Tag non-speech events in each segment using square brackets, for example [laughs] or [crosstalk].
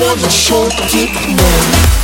the short dick man.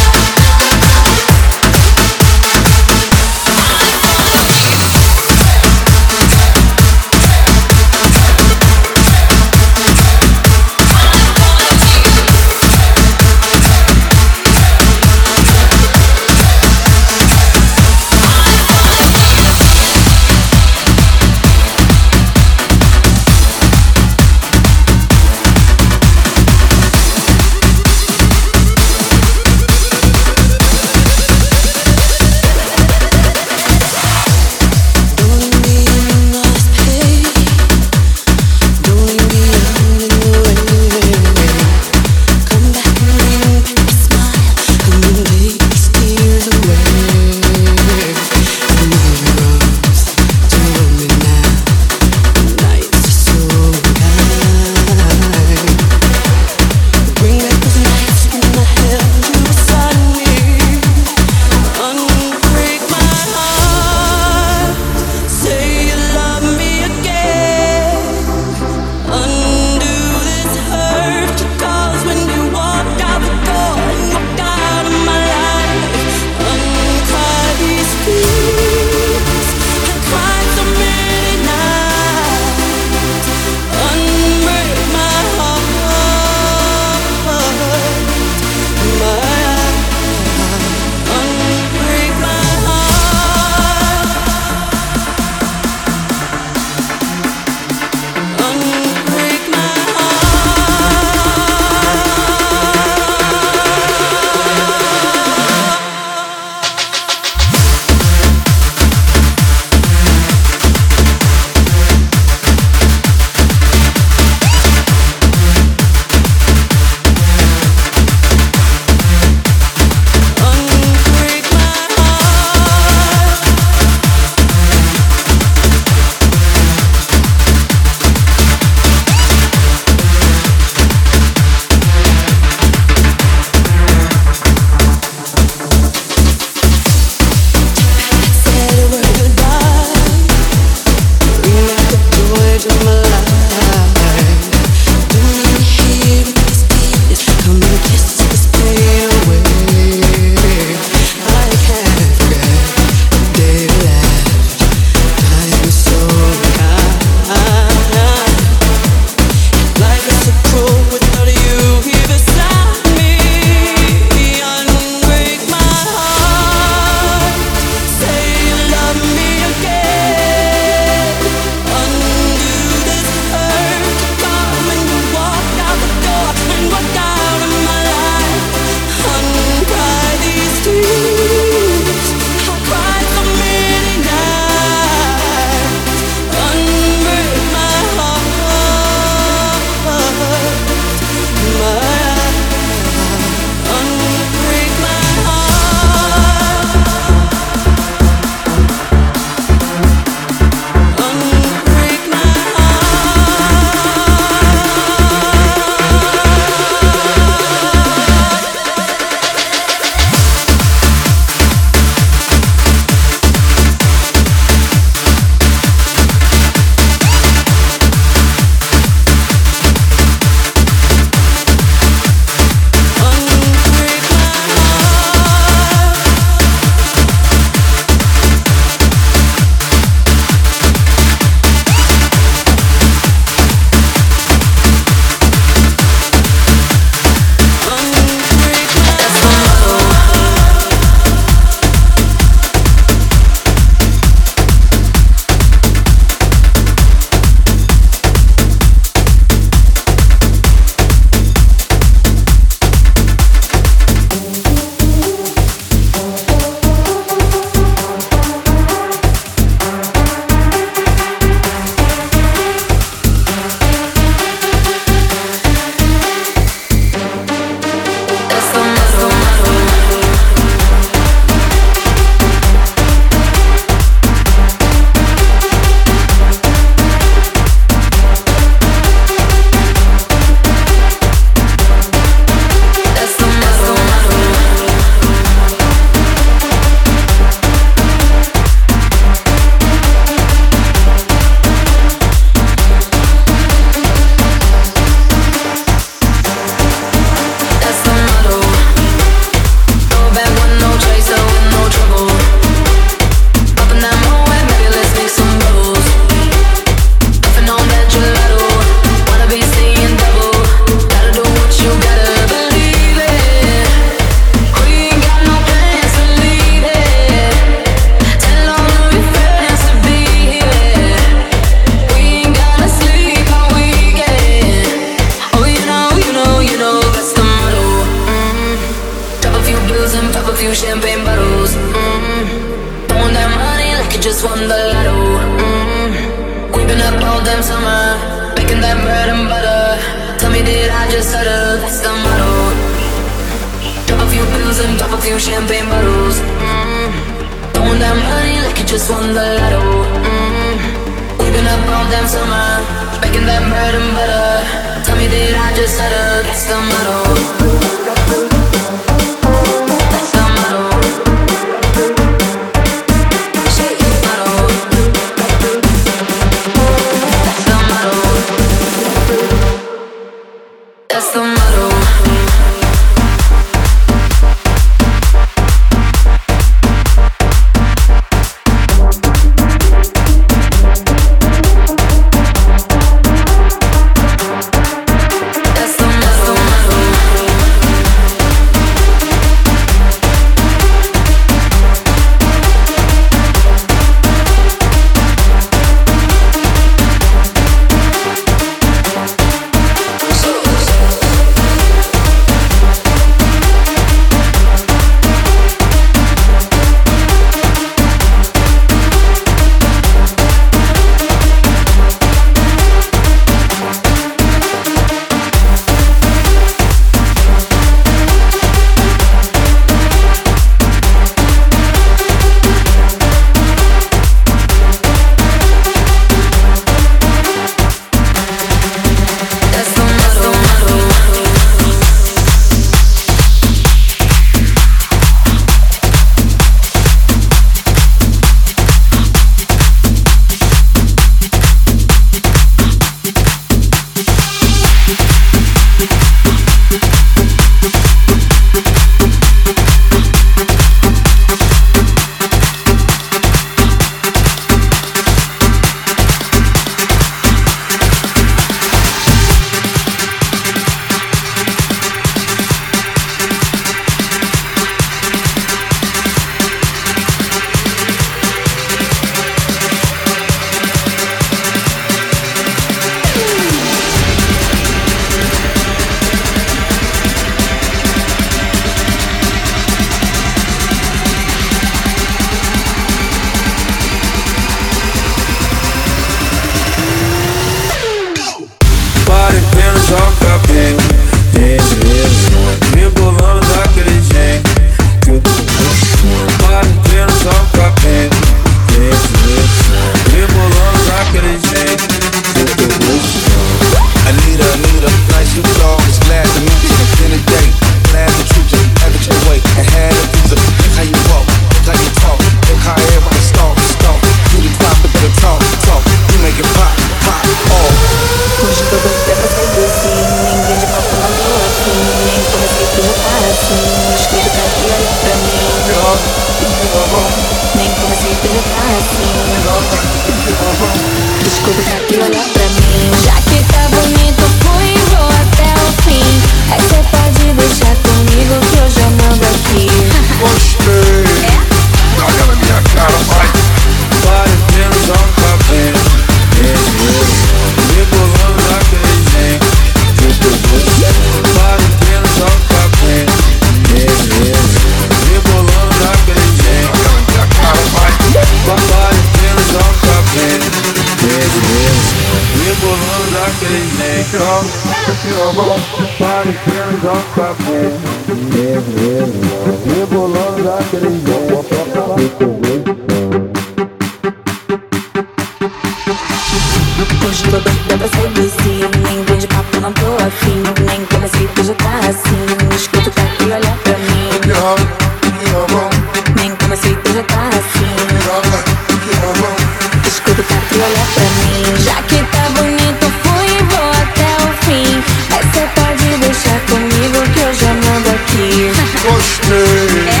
Já que tá bonito, fui e vou até o fim. Mas cê pode deixar comigo que eu já mando aqui. [laughs] Gostei! É?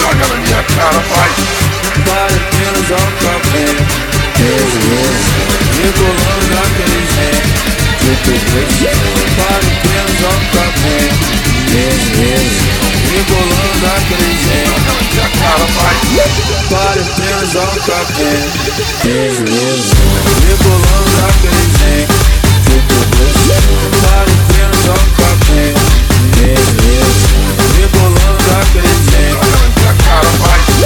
Joga na minha cara, vai! Vale apenas ao café. Deus, Deus, rebolando naquele jeito. Vale apenas ao naquele jeito. Joga na minha cara! para o transão tá bem Rebolando a benzem Fico gostoso para o transão tá Rebolando a benzem Cara, vai.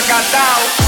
Seca.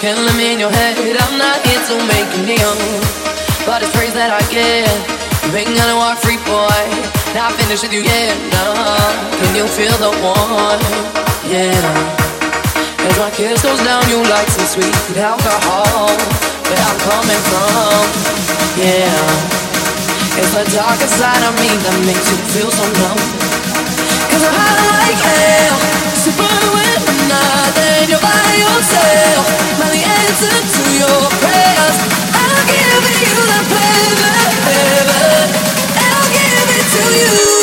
Can't let me in your head. I'm not here to make you young. But it's praise that I get. You ain't gonna walk free, boy. Now I finish with you, yeah. Nah. Can you feel the one? Yeah. As my kiss goes down, you like some sweet alcohol. Where I'm coming from, yeah. It's the darker side of me that makes you feel so numb. Cause I'm hot like hell, super with night, you.